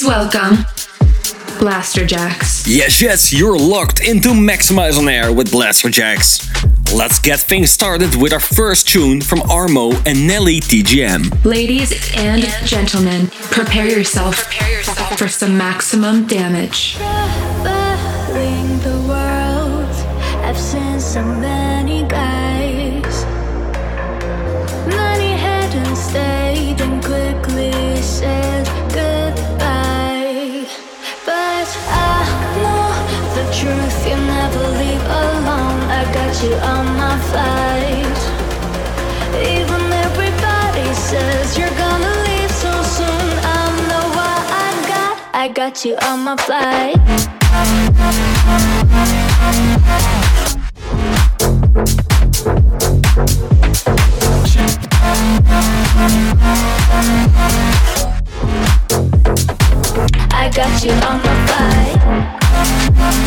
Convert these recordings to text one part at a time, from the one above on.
Please welcome Blasterjaxx. Yes, yes, you're locked into Maxximize on Air with Blasterjaxx. Let's get things started with our first tune from Armo and Nelly TGM. Ladies and gentlemen, prepare yourself for some maximum damage. Traveling the world, I've seen so you on my flight. Even everybody says you're gonna leave so soon. I know what I got. I got you on my flight. I got you on my flight.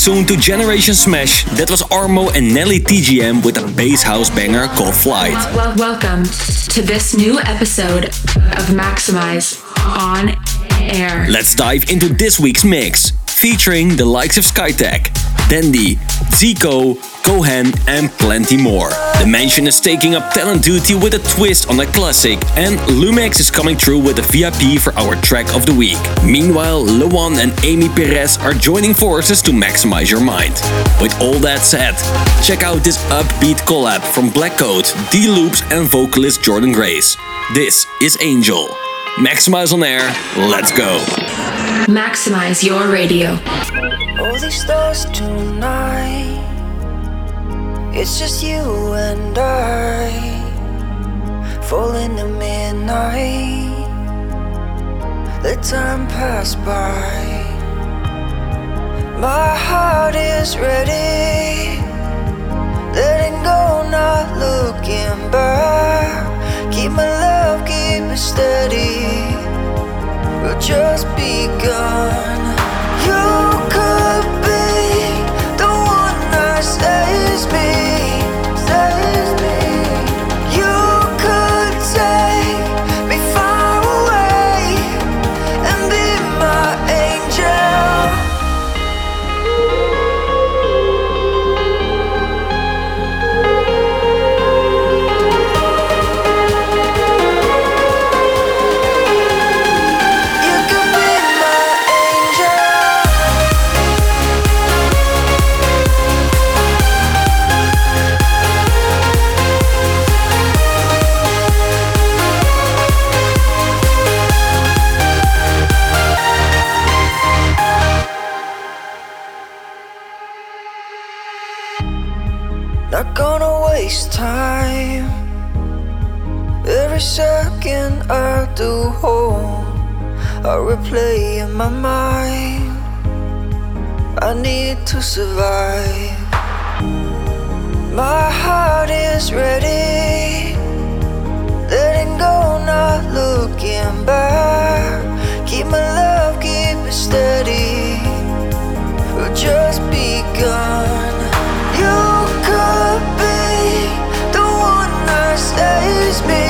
Soon to Generation Smash, that was Armo and Nelly TGM with a bass house banger called Flight. Well, welcome to this new episode of Maxximize on air. Let's dive into this week's mix, featuring the likes of Skytech, Dandy, Zico, Cohen, and plenty more. The Mansion is taking up talent duty with a twist on a classic, and Lumix is coming through with a VIP for our track of the week. Meanwhile, Lewan and Amy Perez are joining forces to maximize your mind. With all that said, check out this upbeat collab from Black Coat, D Loops, and vocalist Jordan Grace. This is Angel. Maxximize on air, let's go. Maximize your radio. All these stars tonight. It's just you and I. Falling to midnight. Let time pass by. My heart is ready. Letting go, not looking back. Keep my love, keep it steady. We'll just begun. You could be the one that saves me, I replay in my mind. I need to survive. My heart is ready, letting go, not looking back. Keep my love, keep it steady. We've just begun. You could be the one that saves me,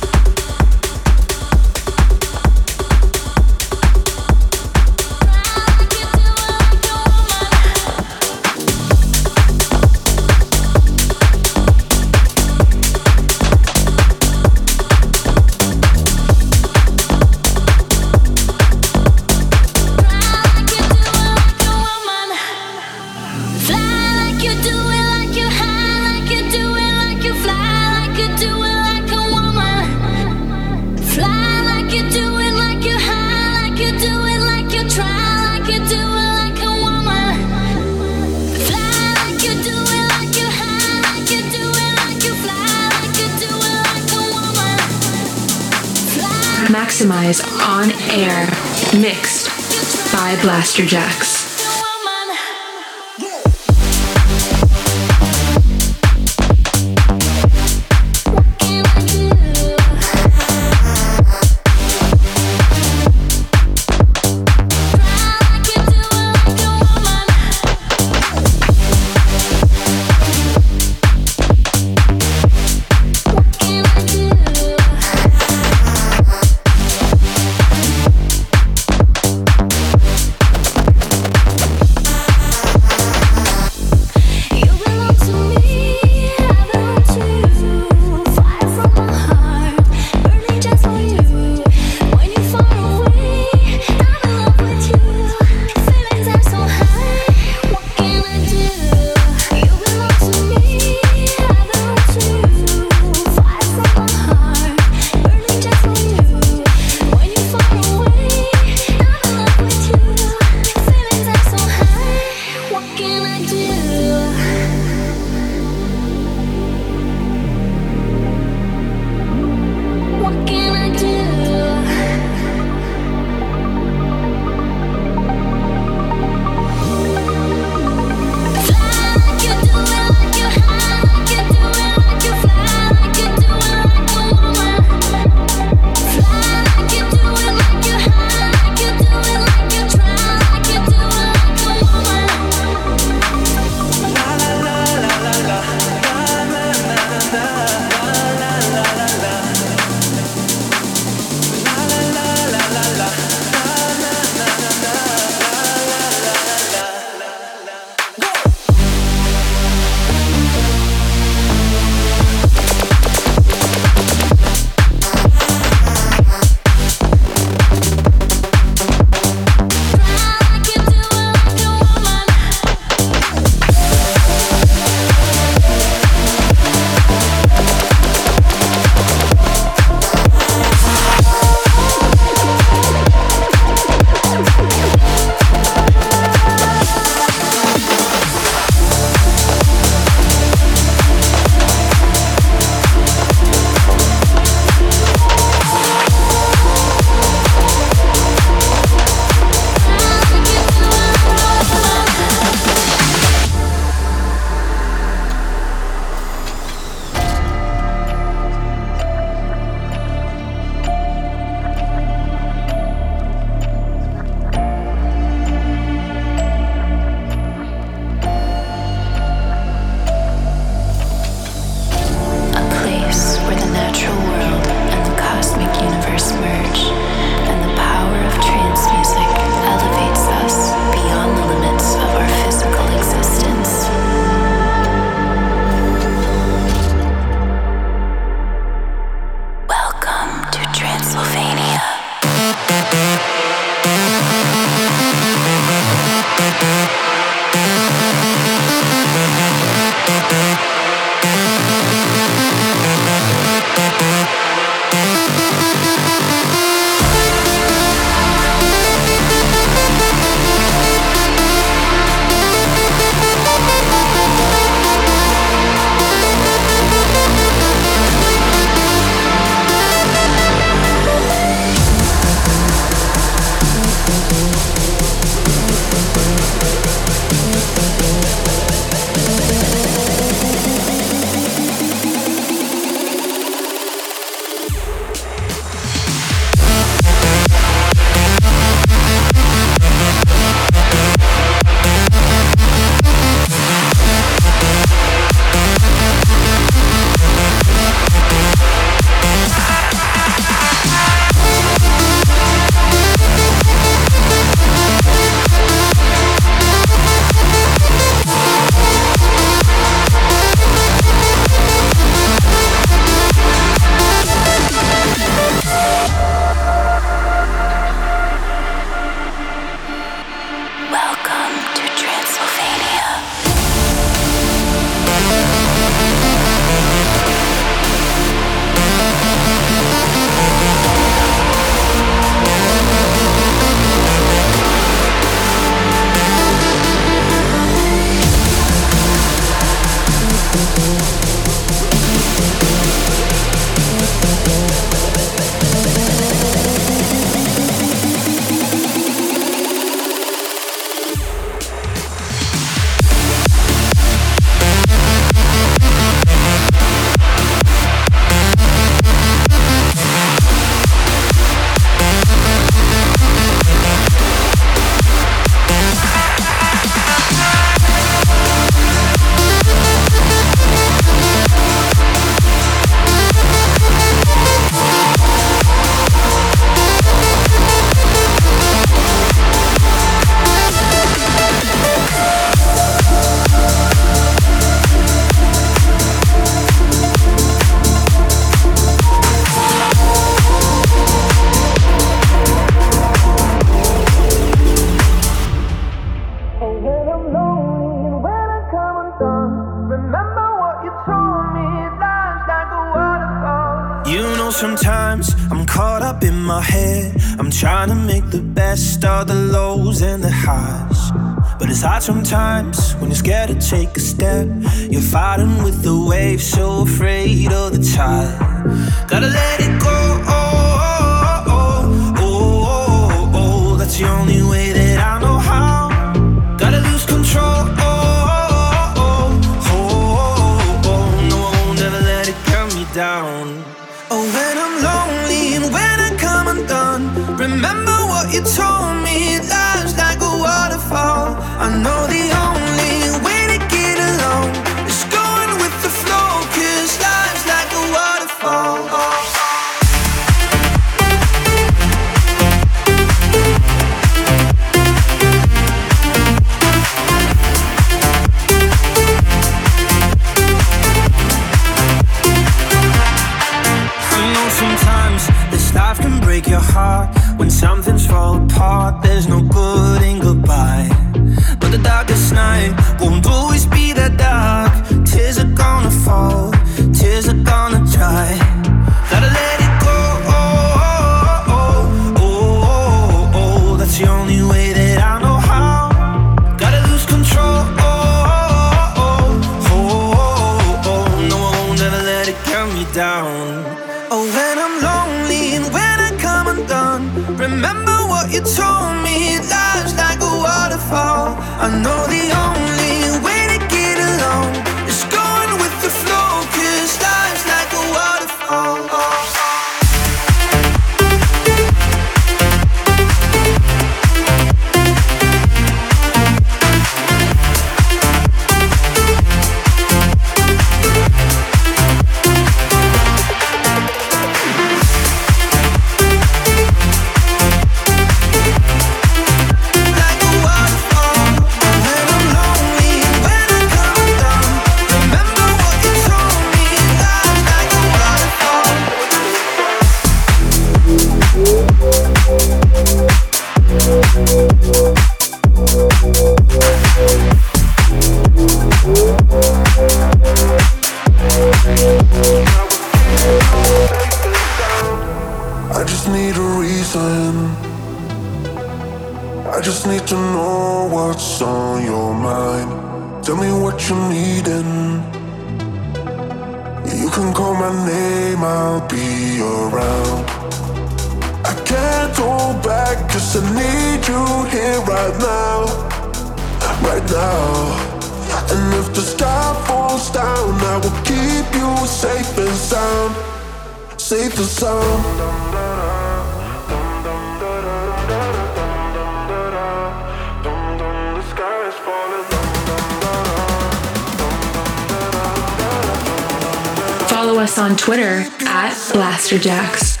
Twitter at Blasterjaxx.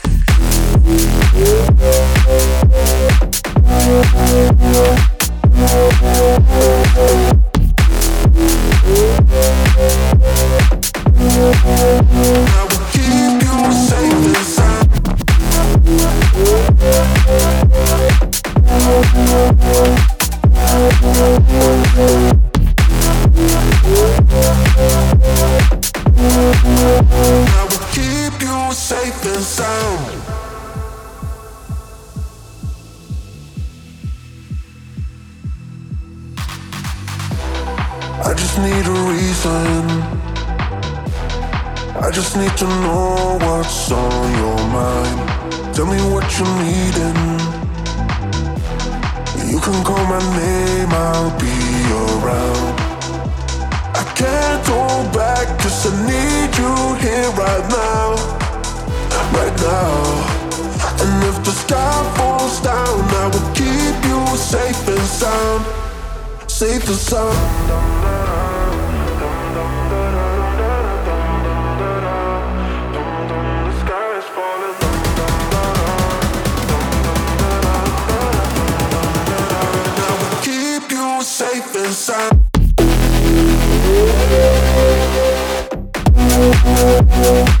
now. And if the sky falls down, I will keep you safe and sound. Safe and sound. safe inside. We'll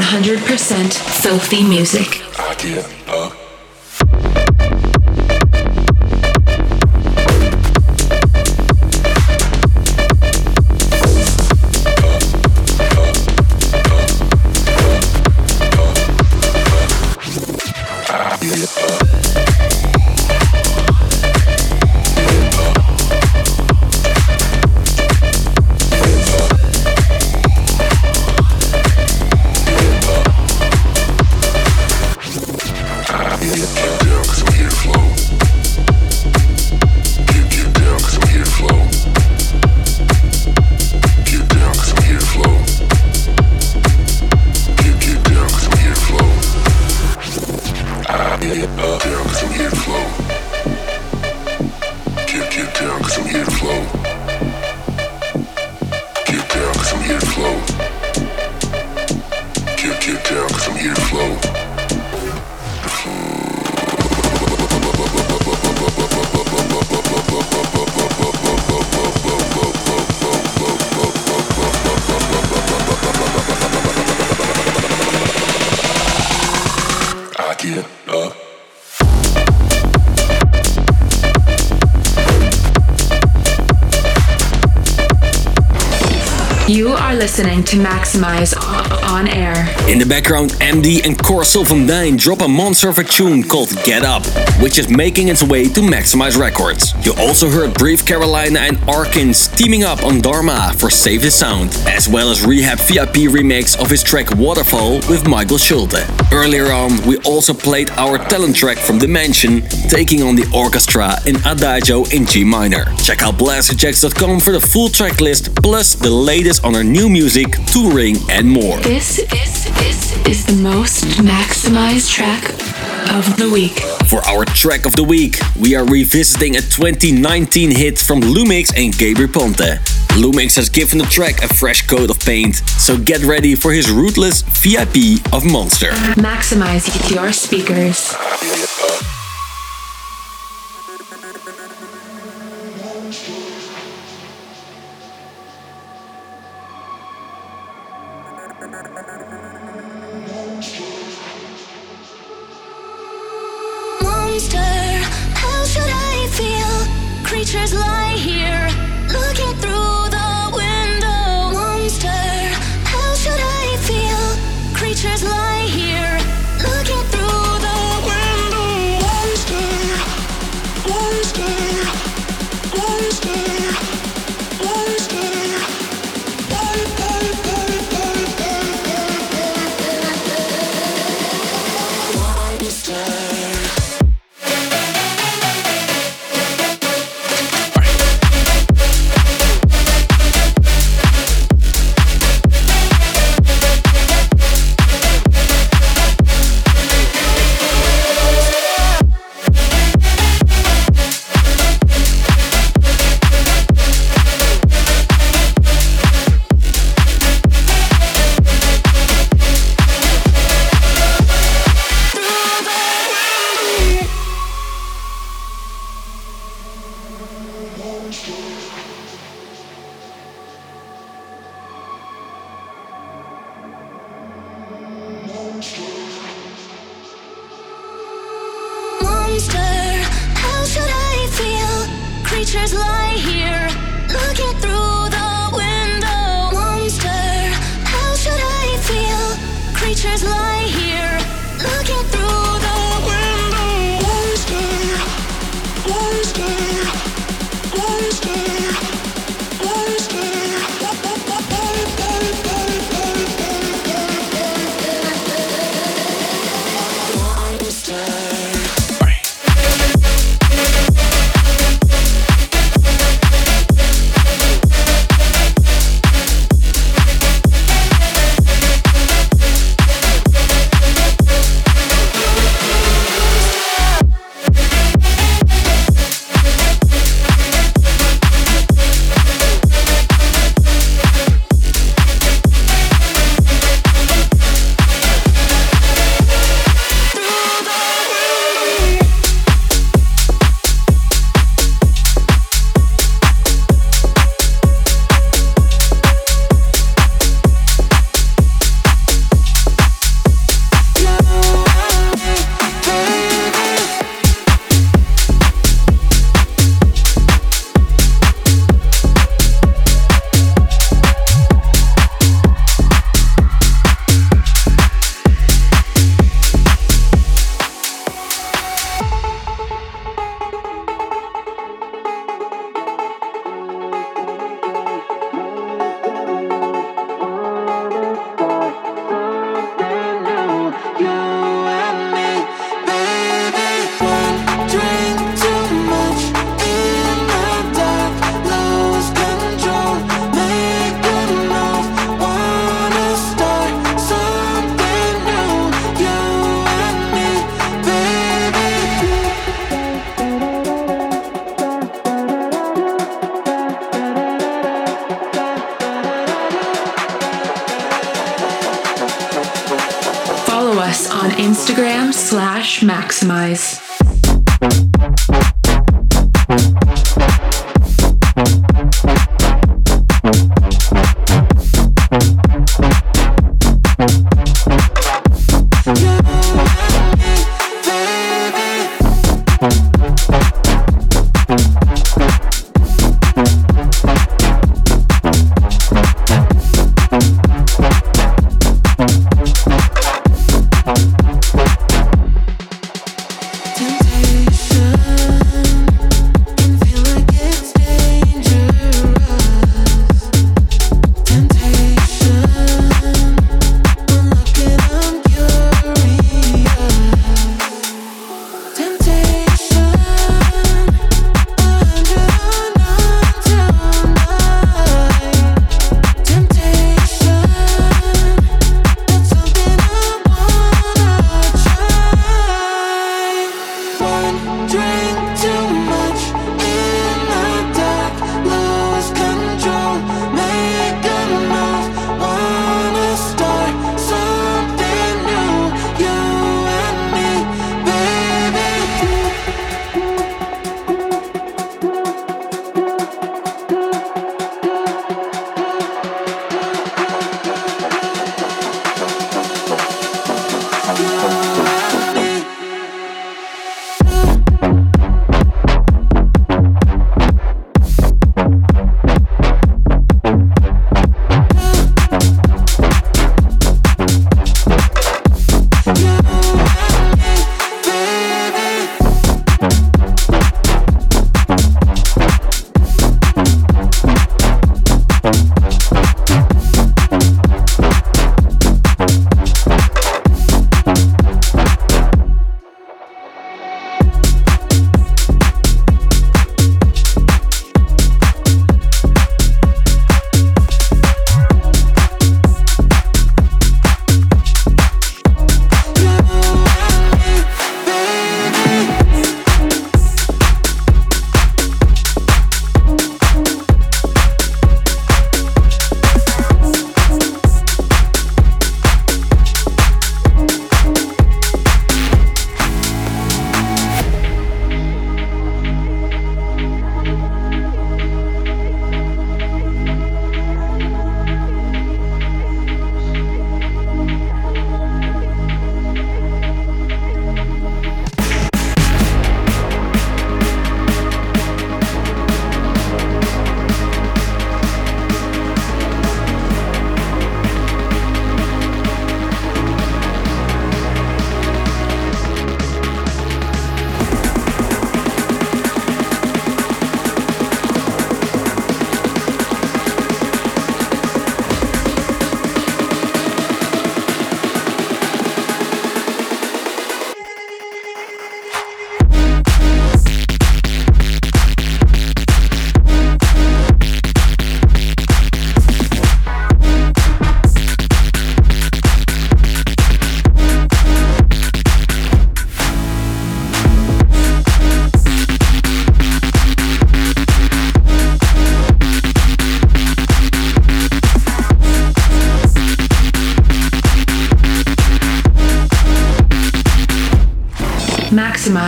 100% filthy music. I listening to Maxximize on air. In the background, MD and Corsel van Dijn drop a monster of a tune called Get Up, which is making its way to Maxximize Records. You also heard Brief Carolina and Arkins teaming up on Dharma for Save the Sound, as well as Rehab VIP remix of his track Waterfall with Michael Schulte. Earlier on, we also played our talent track from Dimension, taking on the orchestra in Adagio in G minor. Check out blasterjaxx.com for the full track list, plus the latest on our new music, touring, and more. This, this, this is the most maximized track of the week. For our track of the week, we are revisiting a 2019 hit from Lumix and Gabry Ponte. Lumix has given the track a fresh coat of paint, so get ready for his ruthless VIP of Monster. Maximize your speakers.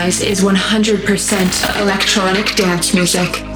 Maxximize is 100% electronic dance music.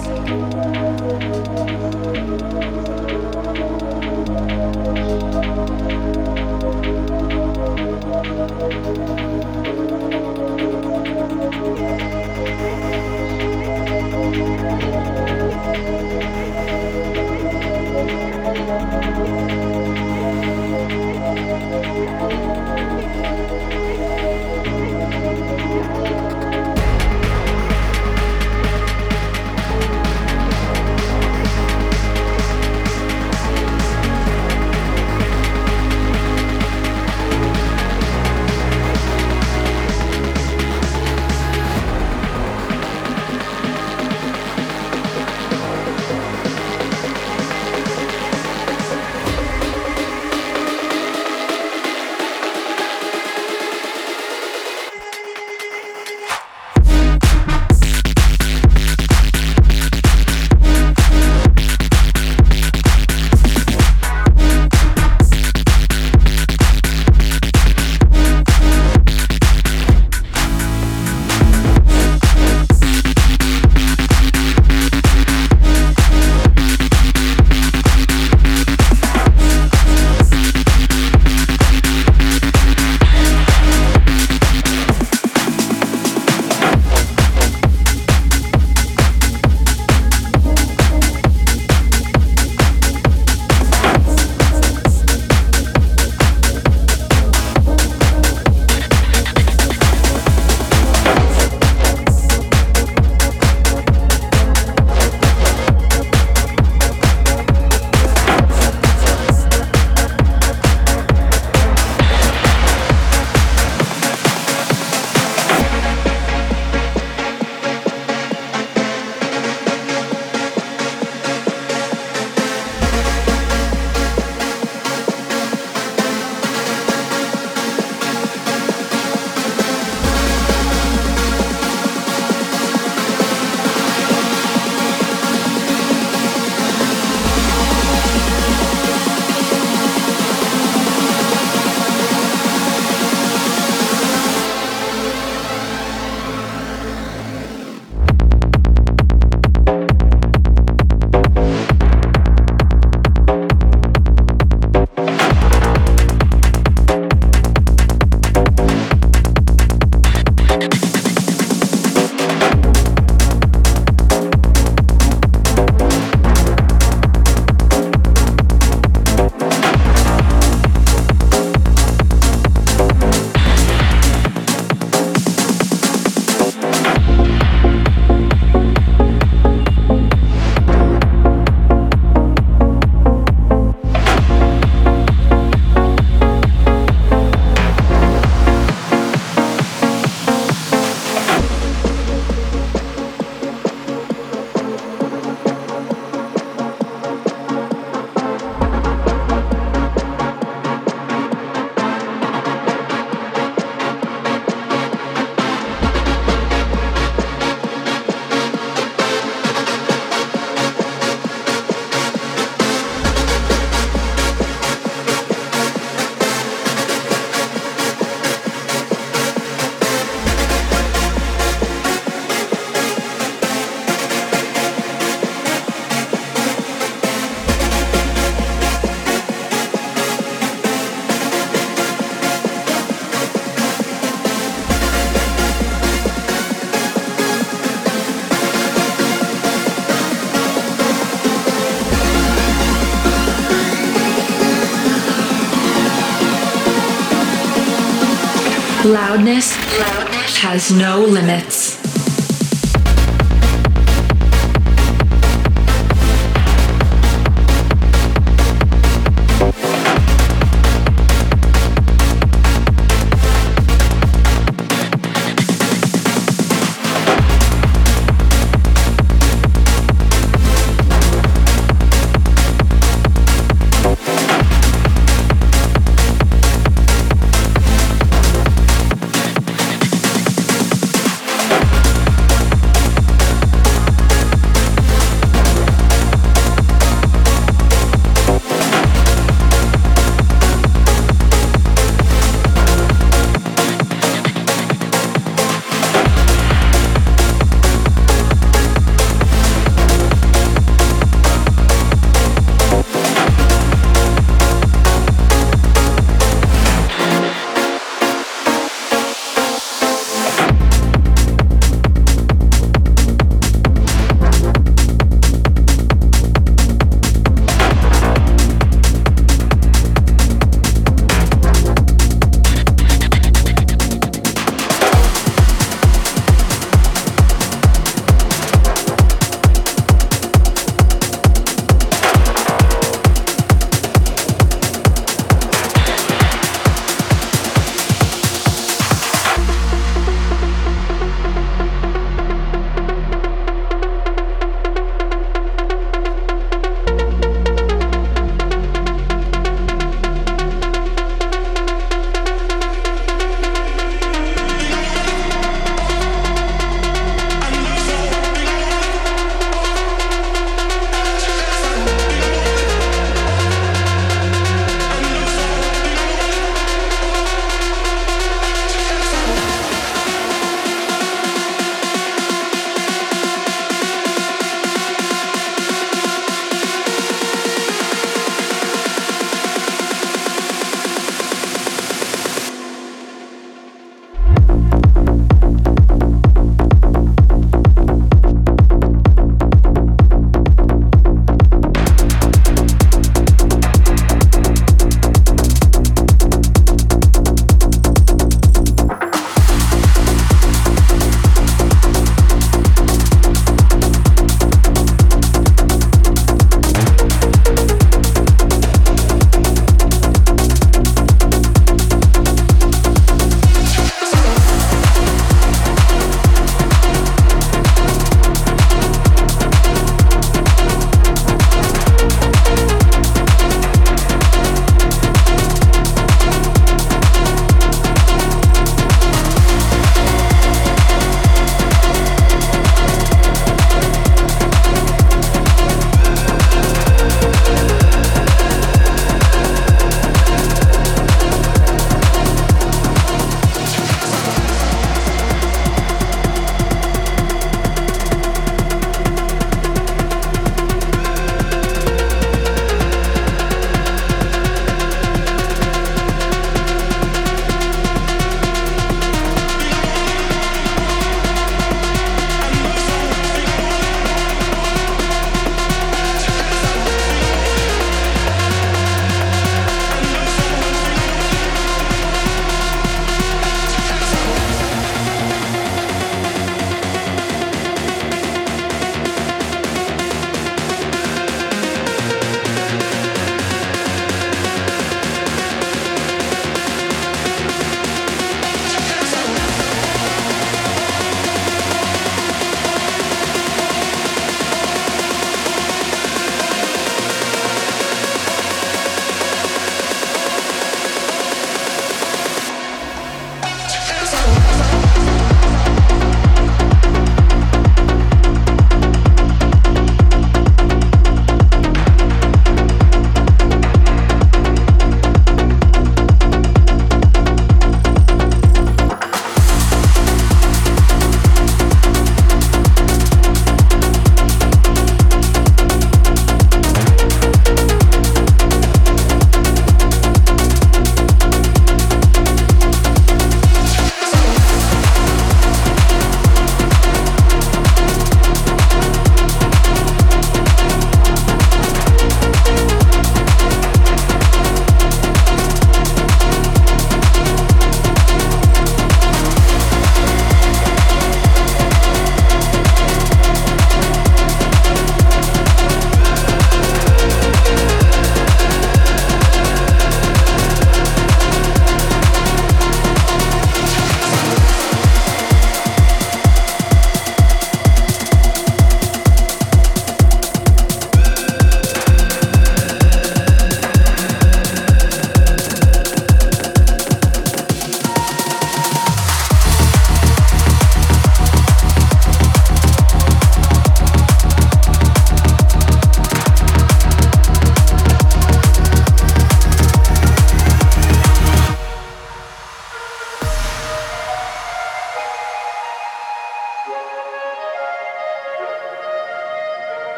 Loudness, loudness has no limits.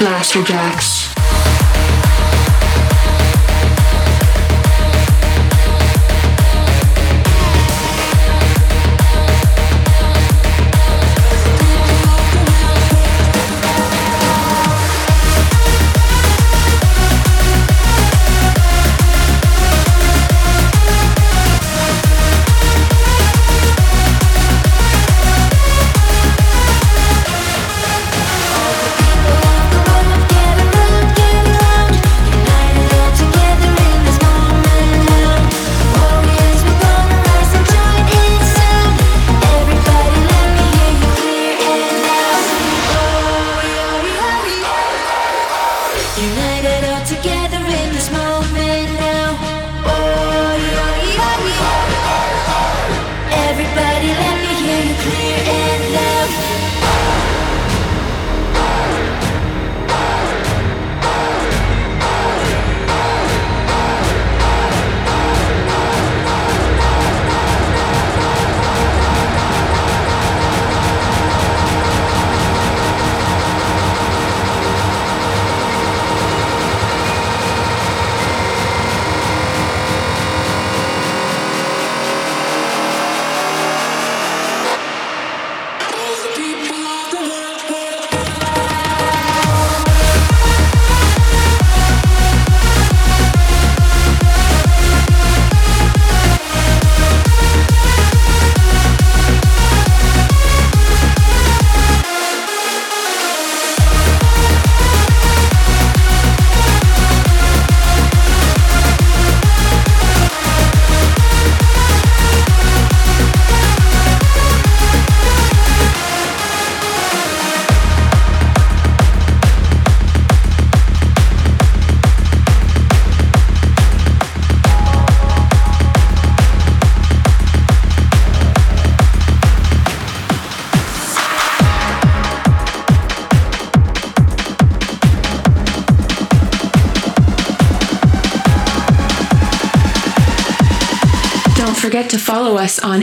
By Blasterjaxx.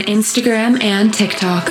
Instagram and TikTok.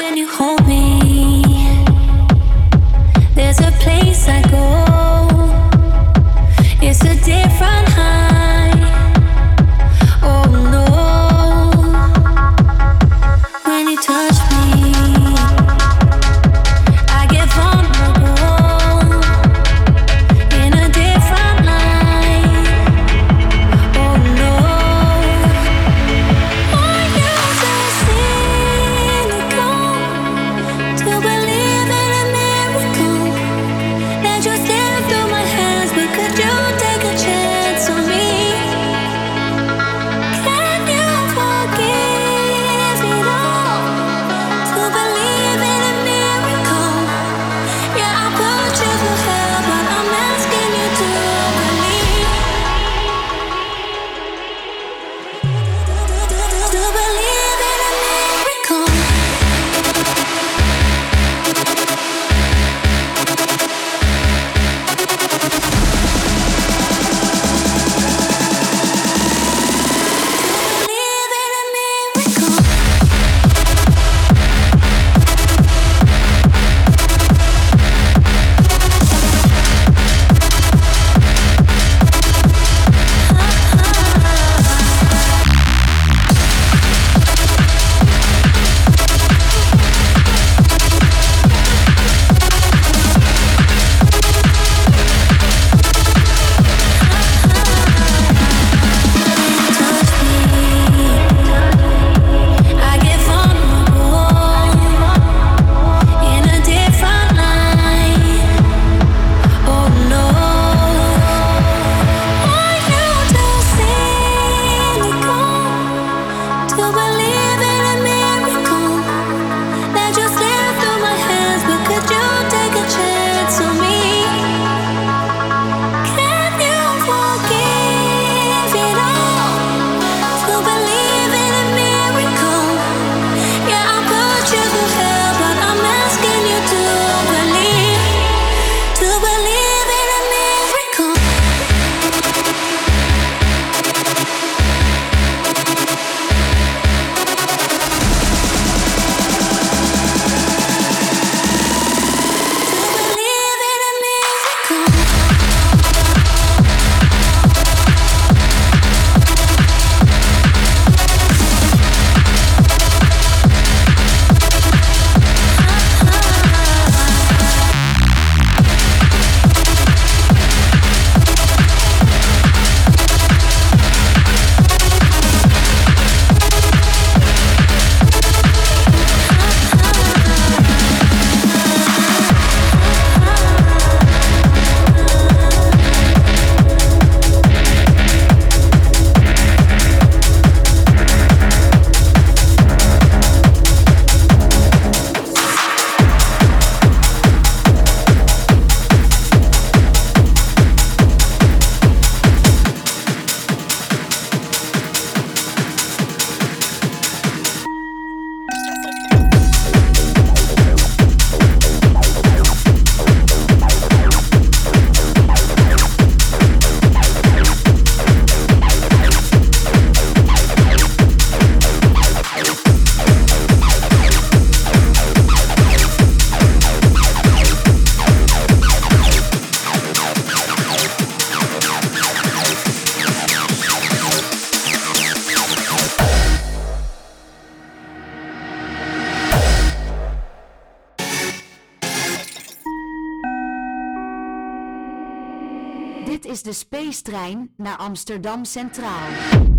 trein naar Amsterdam Centraal.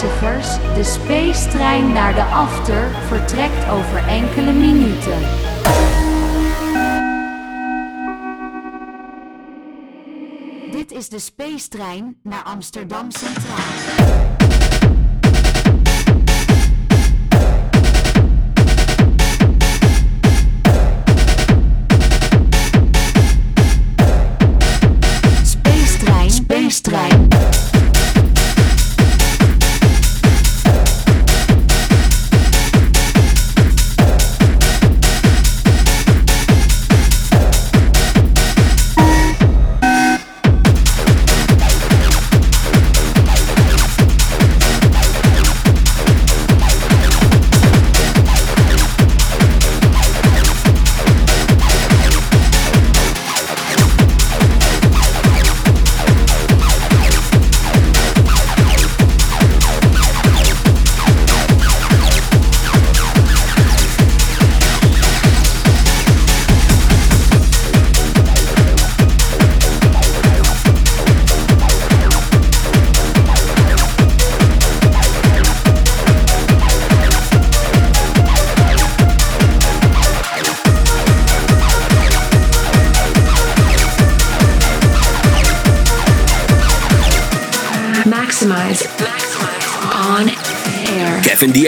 Reizigers, de Space Trein naar de After vertrekt over enkele minuten. Dit is de Space Trein naar Amsterdam Centraal.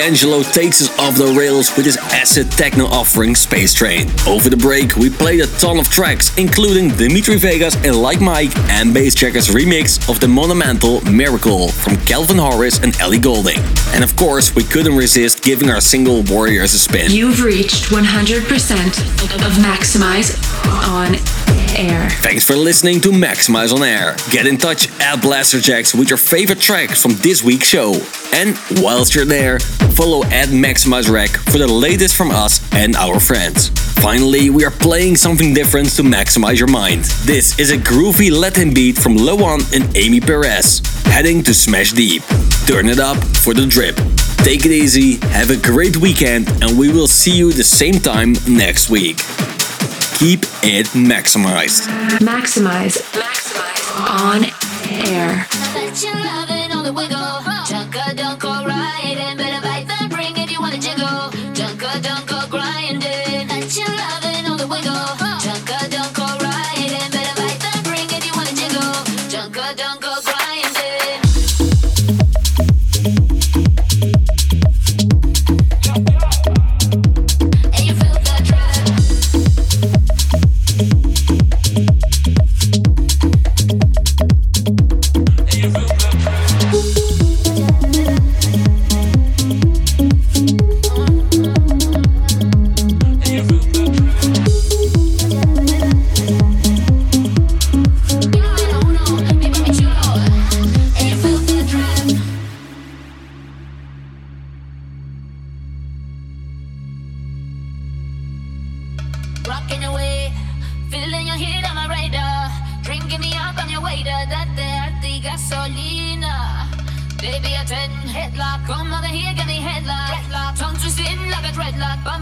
D'Angelo takes us off the rails with his acid techno offering Space Train. Over the break, we played a ton of tracks, including Dimitri Vegas and Like Mike and Bassjackers remix of the monumental Miracle from Calvin Harris and Ellie Goulding. And of course, we couldn't resist giving our single Warriors a spin. You've reached 100% of Maxximize on air. Thanks for listening to Maxximize on Air. Get in touch at Blasterjaxx with your favorite tracks from this week's show. And whilst you're there, follow at Maxximize Rec for the latest from us and our friends. Finally, we are playing something different to maximize your mind. This is a groovy Latin beat from Loan and Amy Perez, heading to Smash Deep. Turn it up for the drip. Take it easy, have a great weekend, and we will see you the same time next week. Keep it maximized. Maxximize. Maxximize. On air. Bet your like